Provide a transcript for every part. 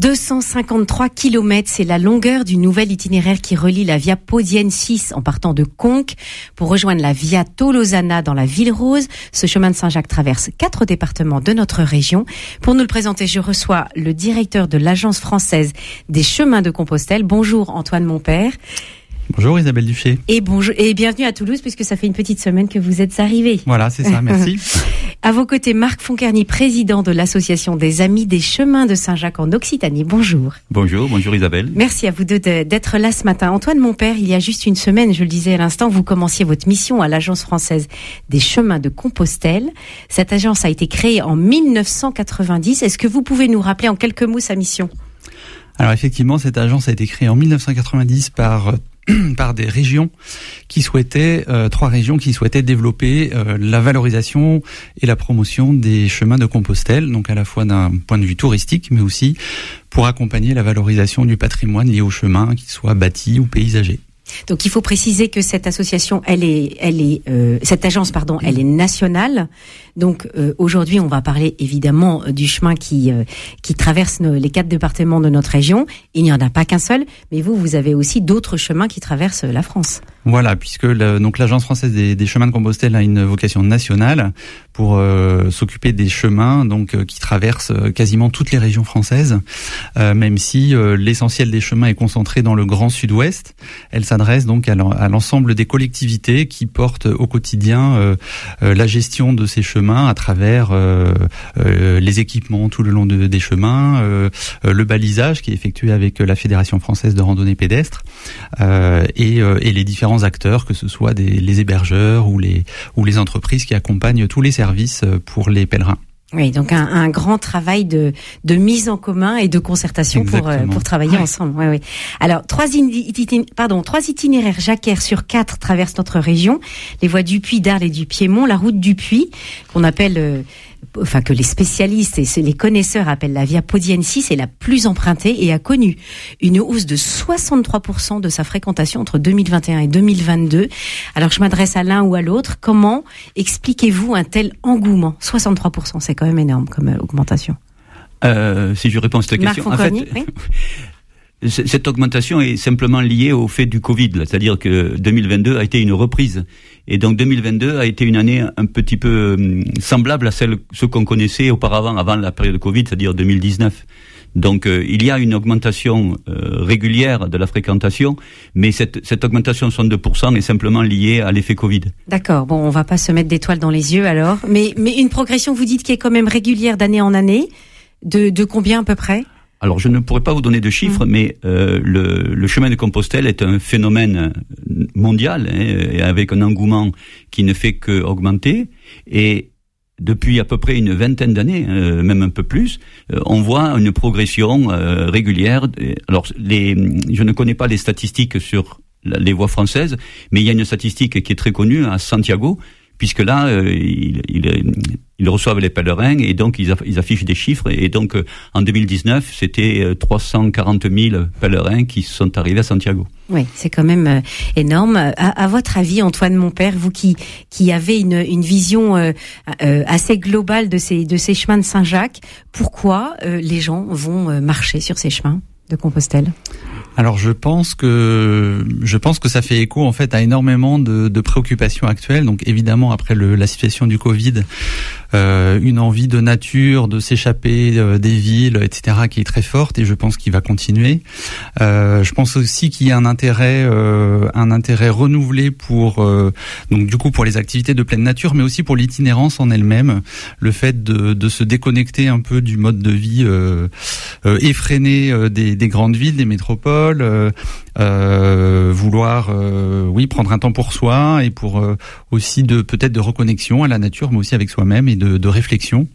253 km, c'est la longueur du nouvel itinéraire qui relie la Via Podienne 6 en partant de Conques pour rejoindre la Via Tolosana dans la Ville Rose. Ce chemin de Saint-Jacques traverse quatre départements de notre région. Pour nous le présenter, je reçois le directeur de l'Agence française des chemins de Compostelle. Bonjour Antoine Monpère. Bonjour Isabelle Duché. Et bonjour et bienvenue à Toulouse puisque ça fait une petite semaine que vous êtes arrivé. Voilà, c'est ça, merci. à vos côtés, Marc Foncarny, président de l'association des Amis des Chemins de Saint-Jacques en Occitanie. Bonjour. Bonjour, bonjour Isabelle. Merci à vous deux d'être là ce matin. Antoine, mon père, il y a juste une semaine, je le disais à l'instant, vous commenciez votre mission à l'Agence française des chemins de Compostelle. Cette agence a été créée en 1990. Est-ce que vous pouvez nous rappeler en quelques mots sa mission? Alors effectivement, cette agence a été créée en 1990 par par des régions qui souhaitaient, euh, trois régions qui souhaitaient développer euh, la valorisation et la promotion des chemins de Compostelle, donc à la fois d'un point de vue touristique, mais aussi pour accompagner la valorisation du patrimoine lié aux chemins, qu'ils soient bâtis ou paysagers. Donc il faut préciser que cette association, elle est, elle est, euh, cette agence, pardon, elle est nationale. Donc euh, aujourd'hui, on va parler évidemment euh, du chemin qui qui traverse les quatre départements de notre région. Il n'y en a pas qu'un seul, mais vous, vous avez aussi d'autres chemins qui traversent la France. Voilà, puisque donc l'agence française des, chemins de Compostelle a une vocation nationale pour s'occuper des chemins donc qui traversent quasiment toutes les régions françaises, même si l'essentiel des chemins est concentré dans le Grand Sud-Ouest. Elle s'adresse donc à l'ensemble des collectivités qui portent au quotidien euh, euh, la gestion de ces chemins à travers euh, les équipements tout le long des chemins, le balisage qui est effectué avec la Fédération française de randonnée pédestre et, les différents acteurs, que ce soit les hébergeurs ou les, ou les entreprises qui accompagnent tous les services pour les pèlerins. Oui, donc un, un, grand travail de, de mise en commun et de concertation pour, euh, pour travailler ensemble. Ouais, ouais. Alors, trois, pardon, trois itinéraires jacquaires sur quatre traversent notre région. Les voies du Puy, d'Arles et du Piémont, la route du Puy, qu'on appelle euh, enfin que les spécialistes et les connaisseurs appellent la Via Podiensis, est la plus empruntée et a connu une hausse de 63% de sa fréquentation entre 2021 et 2022. Alors je m'adresse à l'un ou à l'autre. Comment expliquez-vous un tel engouement? 63%, c'est quand même énorme comme euh, augmentation. Euh, si je réponds à cette question, en fait, cette augmentation est simplement liée au fait du Covid, c'est-à-dire que 2022 a été une reprise. Et donc 2022 a été une année un petit peu hum, semblable à celle ce qu'on connaissait auparavant, avant la période de Covid, c'est-à-dire 2019. Donc euh, il y a une augmentation euh, régulière de la fréquentation, mais cette, cette augmentation de 62% est simplement liée à l'effet Covid. D'accord, bon, on va pas se mettre d'étoiles dans les yeux alors, mais, mais une progression, vous dites, qui est quand même régulière d'année en année, de, de combien à peu près? Alors je ne pourrais pas vous donner de chiffres, mm. mais euh, le, le, chemin de Compostelle est un phénomène mondial, hein, avec un engouement qui ne fait que augmenter. Et depuis à peu près une vingtaine d'années, euh, même un peu plus, euh, on voit une progression euh, régulière. Alors les, je ne connais pas les statistiques sur les voies françaises, mais il y a une statistique qui est très connue à Santiago, puisque là, euh, ils, reçoivent les pèlerins et donc ils, affichent des chiffres. Et donc, euh, en 2019, c'était 340 euh, 000 pèlerins qui sont arrivés à Santiago. Oui, c'est quand même énorme. À, votre avis, Antoine mon père, vous qui qui avez une, vision assez globale de ces de ces chemins de Saint-Jacques, pourquoi les gens vont marcher sur ces chemins de Compostelle? Alors je pense que je pense que ça fait écho en fait à énormément de, de préoccupations actuelles. Donc évidemment après le, la situation du Covid, euh, une envie de nature, de s'échapper euh, des villes, etc., qui est très forte et je pense qu'il va continuer. Euh, je pense aussi qu'il y a un intérêt, euh, un intérêt renouvelé pour donc du coup pour les activités de pleine nature, mais aussi pour l'itinérance en elle-même, le fait de, de, se déconnecter un peu du mode de vie effréné des, des grandes villes, des métropoles, euh, vouloir, euh, oui, prendre un temps pour soi et pour euh, aussi de peut-être de reconnexion à la nature, mais aussi avec soi-même et de, réflexion.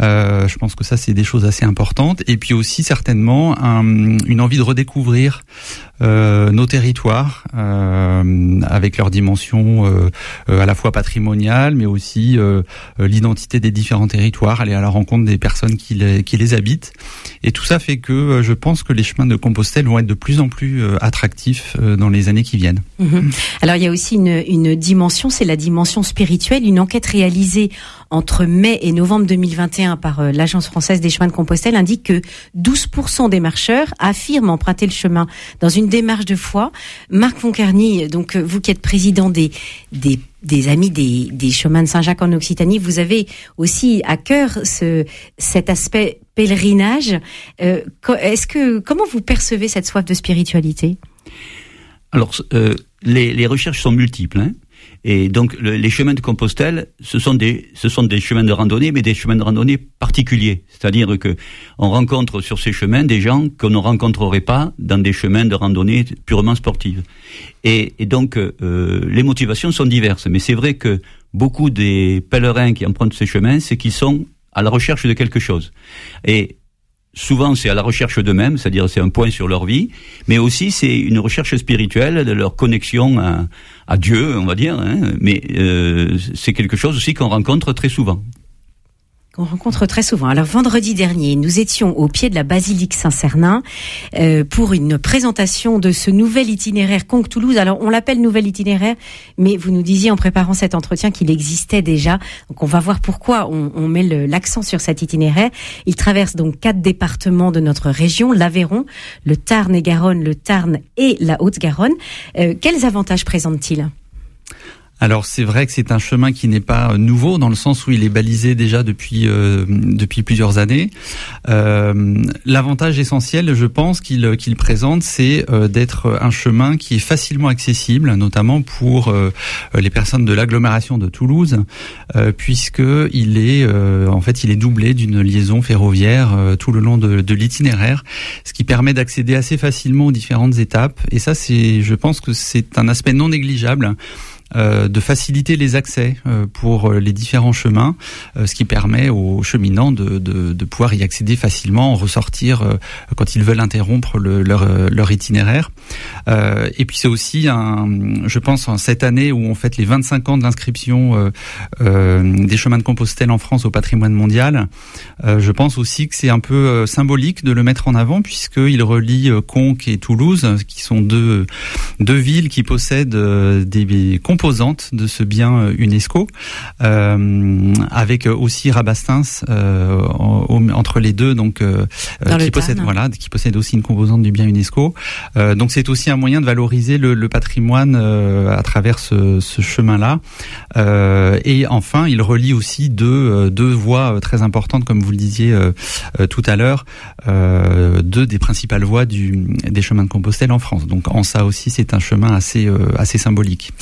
Euh, je pense que ça c'est des choses assez importantes. Et puis aussi certainement un, une envie de redécouvrir euh, nos territoires euh, avec leur dimension euh, à la fois patrimoniale, mais aussi l'identité des différents territoires, aller à la rencontre des personnes qui les, qui les habitent. Et tout ça fait que je pense que les chemins de Compostelle vont être de plus en plus attractifs dans les années qui viennent. Mhm. Alors il y a aussi une, une dimension, c'est la dimension spirituelle. Une enquête réalisée entre mai et novembre 2021 par l'Agence française des chemins de Compostelle indique que 12% des marcheurs affirment emprunter le chemin dans une démarche de foi. Marc Foncarny, donc euh, vous qui êtes président des, des, amis des, des chemins de Saint-Jacques en Occitanie, vous avez aussi à cœur ce, cet aspect pèlerinage. Euh, est-ce que comment vous percevez cette soif de spiritualité? Alors, euh, les, les, recherches sont multiples. Hein. Et donc les chemins de Compostelle, ce sont des ce sont des chemins de randonnée, mais des chemins de randonnée particuliers. C'est-à-dire que on rencontre sur ces chemins des gens qu'on ne rencontrerait pas dans des chemins de randonnée purement sportives. Et, et donc euh, les motivations sont diverses. Mais c'est vrai que beaucoup des pèlerins qui empruntent ces chemins, c'est qu'ils sont à la recherche de quelque chose. Et souvent c'est à la recherche d'eux-mêmes, c'est-à-dire c'est un point sur leur vie, mais aussi c'est une recherche spirituelle de leur connexion à, Dieu, on va dire, hein, mais euh, c'est quelque chose aussi qu'on rencontre très souvent qu'on rencontre très souvent. Alors vendredi dernier, nous étions au pied de la basilique Saint-Cernin euh, pour une présentation de ce nouvel itinéraire Conques-Toulouse. Alors on l'appelle nouvel itinéraire, mais vous nous disiez en préparant cet entretien qu'il existait déjà. Donc on va voir pourquoi on, on met l'accent sur cet itinéraire. Il traverse donc quatre départements de notre région l'Aveyron, le Tarn et Garonne, le Tarn et la Haute-Garonne. Euh, quels avantages présente-t-il alors c'est vrai que c'est un chemin qui n'est pas euh, nouveau dans le sens où il est balisé déjà depuis euh, depuis plusieurs années. Euh, L'avantage essentiel, je pense, qu'il qu'il présente, c'est d'être un chemin qui est facilement accessible, notamment pour les personnes de l'agglomération de Toulouse, puisque il est en fait il est doublé d'une liaison ferroviaire tout le long de, de l'itinéraire, ce qui permet d'accéder assez facilement aux différentes étapes. Et ça, c'est, je pense que c'est un aspect non négligeable de faciliter les accès euh, pour euh, les différents chemins, ce qui permet aux cheminants de, de, de, pouvoir y accéder facilement, en ressortir quand ils veulent interrompre le, leur, leur, itinéraire. et puis c'est aussi, un, je pense, en cette année où on fête les 25 ans de l'inscription des chemins de Compostelle en France au patrimoine mondial, je pense aussi que c'est un peu symbolique de le mettre en avant puisqu'il relie Conques et Toulouse, qui sont deux, deux villes qui possèdent des composante de ce bien euh, UNESCO, euh, avec aussi Rabastins euh, entre les deux, donc qui possède voilà, qui possède aussi une composante du bien UNESCO. donc c'est aussi un moyen de valoriser le, le patrimoine à travers ce, ce chemin-là. et enfin, il relie aussi deux deux voies très importantes, comme vous le disiez tout à l'heure, deux des principales voies du, des chemins de Compostelle en France. Donc en ça aussi, c'est un chemin assez assez symbolique.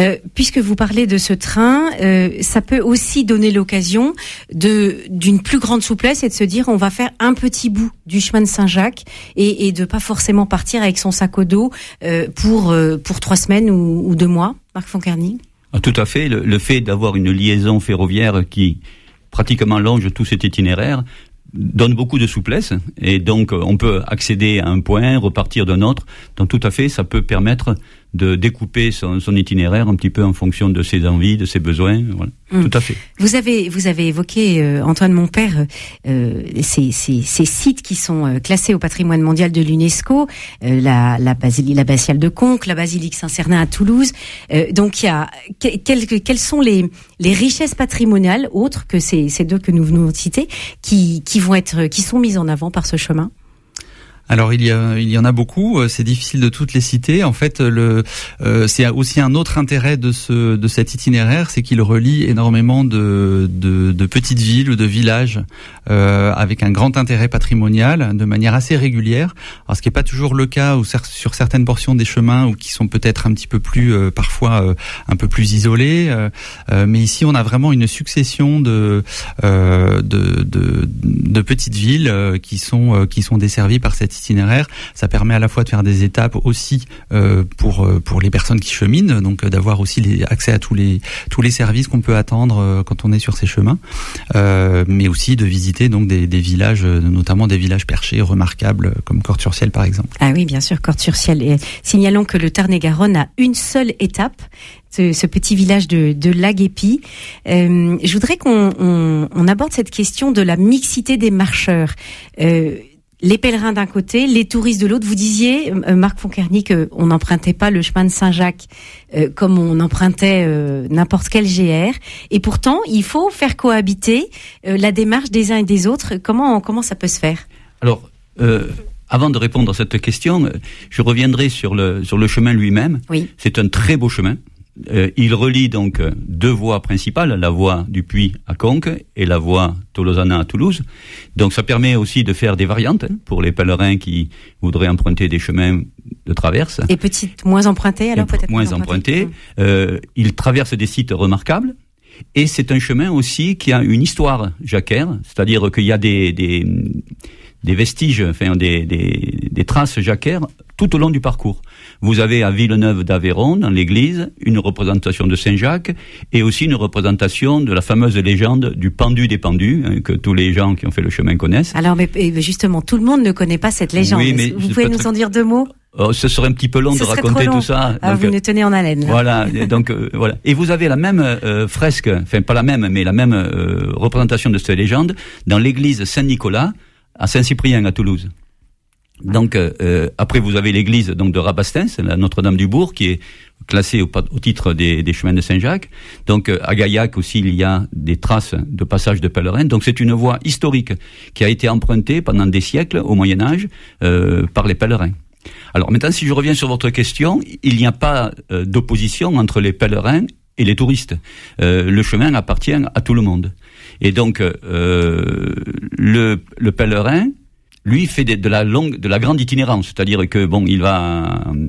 Euh, puisque vous parlez de ce train, euh, ça peut aussi donner l'occasion de d'une plus grande souplesse et de se dire on va faire un petit bout du chemin de Saint-Jacques et, et de pas forcément partir avec son sac au dos euh, pour pour trois semaines ou, deux mois. Marc Foncarny. Ah, tout à fait. Le, le fait d'avoir une liaison ferroviaire qui pratiquement longe tout cet itinéraire donne beaucoup de souplesse et donc on peut accéder à un point, repartir d'un autre. Donc tout à fait, ça peut permettre de découper son, son, itinéraire un petit peu en fonction de ses envies, de ses besoins. Voilà. Mm. Tout à fait. Vous avez vous avez évoqué euh, Antoine mon père euh, ces, ces, ces, sites qui sont euh, classés au patrimoine mondial de l'UNESCO, euh, la la basilique la basiale de Conques, la basilique Saint-Cernin à Toulouse. donc il y a quelles quelles sont les les richesses patrimoniales autres que ces, ces deux que nous venons de citer qui qui vont être qui sont mises en avant par ce chemin? Alors il y, a, il y en a beaucoup. Euh, c'est difficile de toutes les citer. En fait, le euh, c'est aussi un autre intérêt de ce de cet itinéraire, c'est qu'il relie énormément de, de, de, petites villes ou de villages euh, avec un grand intérêt patrimonial de manière assez régulière. Alors ce qui n'est pas toujours le cas ou sur certaines portions des chemins ou qui sont peut-être un petit peu plus euh, parfois un peu plus isolés. mais ici, on a vraiment une succession de de, de, de petites villes qui sont qui sont desservies par cette Ça permet à la fois de faire des étapes aussi euh, pour pour les personnes qui cheminent, donc d'avoir aussi accès à tous les tous les services qu'on peut attendre quand on est sur ces chemins, mais aussi de visiter donc des, villages, notamment des villages perchés remarquables comme Corte-sur-Ciel par exemple. Ah oui, bien sûr, Corte-sur-Ciel. Et signalons que le Tarn-et-Garonne a une seule étape, ce, petit village de, de Laguépi. Euh, je voudrais qu'on on, aborde cette question de la mixité des marcheurs. Euh, les pèlerins d'un côté, les touristes de l'autre. Vous disiez, euh, Marc Fonkerny, qu'on n'empruntait pas le chemin de Saint-Jacques euh, comme on empruntait euh, n'importe quel GR. Et pourtant, il faut faire cohabiter la démarche des uns et des autres. Comment, comment ça peut se faire? Alors, avant de répondre à cette question, je reviendrai sur le, sur le chemin lui-même. Oui. C'est un très beau chemin. Euh, il relie donc deux voies principales, la voie du Puy à Conques et la voie Tolosana à Toulouse. Donc ça permet aussi de faire des variantes hein, pour les pèlerins qui voudraient emprunter des chemins de traverse. Et petites moins empruntées alors peut-être moins empruntés. Euh, il traverse des sites remarquables. Et c'est un chemin aussi qui a une histoire jacquère, c'est-à-dire qu'il y a des, des, des vestiges, enfin des, des, des traces jacquères tout au long du parcours. Vous avez à Villeneuve d'Aveyron, dans l'église, une représentation de Saint-Jacques et aussi une représentation de la fameuse légende du pendu des pendus, hein, que tous les gens qui ont fait le chemin connaissent. Alors, mais justement, tout le monde ne connaît pas cette légende. vous pouvez nous en dire deux mots? Oh, ce serait un petit peu long de raconter tout ça. Ah, vous nous tenez en haleine. Voilà, donc euh, voilà. Et vous avez la même euh, fresque, enfin pas la même, mais la même euh, représentation de cette légende dans l'église Saint-Nicolas à Saint-Cyprien à Toulouse. Donc euh, euh, après vous avez l'église donc de Rabastens, la Notre-Dame-du-Bourg, qui est classée au, titre des, chemins de Saint-Jacques. Donc euh, à Gaillac aussi il y a des traces de passage de pèlerins. Donc c'est une voie historique qui a été empruntée pendant des siècles au Moyen Âge par les pèlerins. Alors maintenant si je reviens sur votre question, il n'y a pas d'opposition entre les pèlerins et les touristes. le chemin appartient à tout le monde. Et donc le, le pèlerin lui fait de, la longue, de la grande itinérance, c'est-à-dire que bon, il va euh,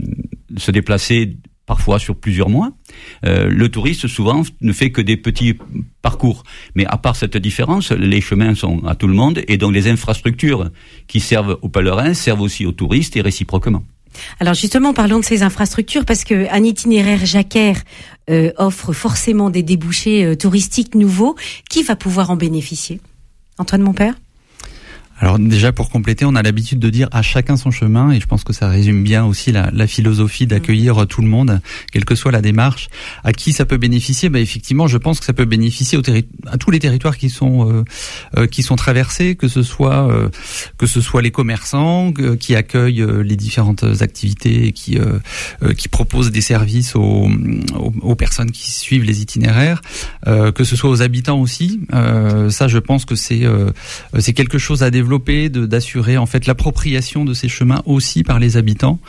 se déplacer parfois sur plusieurs mois. Euh, le touriste souvent ne fait que des petits parcours, mais à part cette différence, les chemins sont à tout le monde et donc les infrastructures qui servent aux pèlerins servent aussi aux touristes et réciproquement. Alors justement, parlons de ces infrastructures parce que un itinéraire jacquaire euh, offre forcément des débouchés touristiques nouveaux. Qui va pouvoir en bénéficier? Antoine mon père alors déjà pour compléter, on a l'habitude de dire à chacun son chemin et je pense que ça résume bien aussi la, la philosophie d'accueillir tout le monde, quelle que soit la démarche. À qui ça peut bénéficier? Bah, Effectivement, je pense que ça peut bénéficier au à tous les territoires qui sont euh, euh, qui sont traversés, que ce soit euh, que ce soit les commerçants qui accueillent les différentes activités et qui qui proposent des services aux, aux, personnes qui suivent les itinéraires, que ce soit aux habitants aussi. ça, je pense que c'est c'est quelque chose à développer d'assurer en fait l'appropriation de ces chemins aussi par les habitants.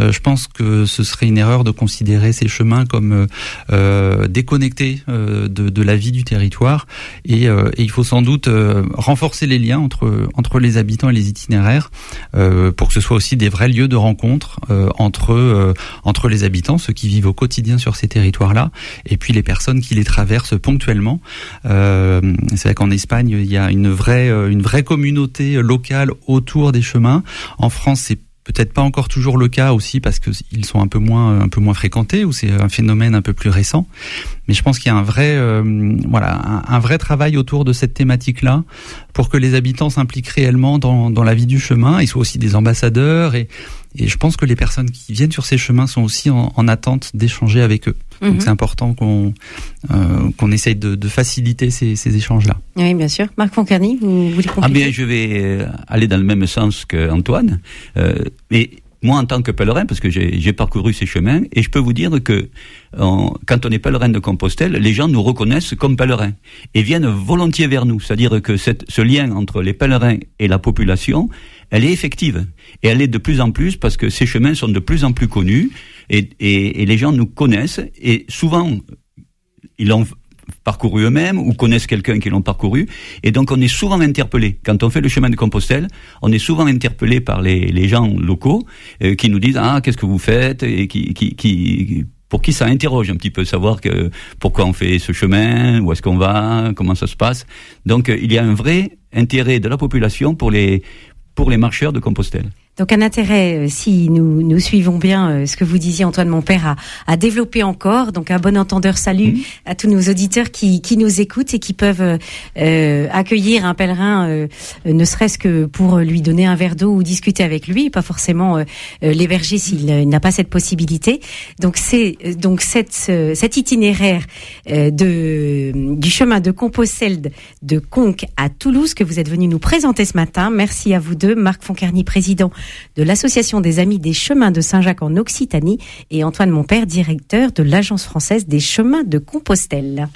Euh, je pense que ce serait une erreur de considérer ces chemins comme euh, euh déconnectés de, la vie du territoire et, et, il faut sans doute renforcer les liens entre entre les habitants et les itinéraires pour que ce soit aussi des vrais lieux de rencontre entre entre les habitants, ceux qui vivent au quotidien sur ces territoires-là, et puis les personnes qui les traversent ponctuellement. C'est vrai qu'en Espagne, il y a une vraie une vraie communauté locales autour des chemins. En France, c'est peut-être pas encore toujours le cas aussi parce qu'ils sont un peu moins un peu moins fréquentés ou c'est un phénomène un peu plus récent. Mais je pense qu'il y a un vrai euh, voilà un, vrai travail autour de cette thématique là pour que les habitants s'impliquent réellement dans, dans la vie du chemin. Ils soient aussi des ambassadeurs et et je pense que les personnes qui viennent sur ces chemins sont aussi en attente d'échanger avec eux. Donc mhm. c'est important qu'on euh, qu'on essaye de, de faciliter ces, ces échanges-là. Oui, bien sûr. Marc Foncarny, vous voulez Ah bien, je vais euh, aller dans le même sens qu'Antoine. Euh, mais moi, en tant que pèlerin, parce que j'ai parcouru ces chemins, et je peux vous dire que quand on est pèlerin de Compostelle, les gens nous reconnaissent comme pèlerins et viennent volontiers vers nous. C'est-à-dire que cette, ce lien entre les pèlerins et la population, elle est effective. Et elle est de plus en plus parce que ces chemins sont de plus en plus connus et, et, et les gens nous connaissent et souvent ils l'ont parcouru eux-mêmes ou connaissent quelqu'un qui l'ont parcouru. Et donc on est souvent interpellé. Quand on fait le chemin de Compostelle, on est souvent interpellé par les, les gens locaux euh, qui nous disent ah qu'est-ce que vous faites? Et qui, qui, qui pour qui ça interroge un petit peu savoir que pourquoi on fait ce chemin, où est-ce qu'on va, comment ça se passe. Donc euh, il y a un vrai intérêt de la population pour les pour les marcheurs de Compostelle. Donc un intérêt, euh, si nous, nous suivons bien euh, ce que vous disiez Antoine mon père, à, à développer encore. Donc un bon entendeur salut mhm. à tous nos auditeurs qui, qui nous écoutent et qui peuvent euh, accueillir un pèlerin, ne serait-ce que pour lui donner un verre d'eau ou discuter avec lui, pas forcément l'héberger s'il n'a pas cette possibilité. Donc c'est donc cette, cet itinéraire de du chemin de Compostelle de Conques à Toulouse que vous êtes venu nous présenter ce matin. Merci à vous deux, Marc Foncarny, président de l'Association des Amis des Chemins de Saint-Jacques en Occitanie et Antoine Monpère, directeur de l'Agence française des Chemins de Compostelle.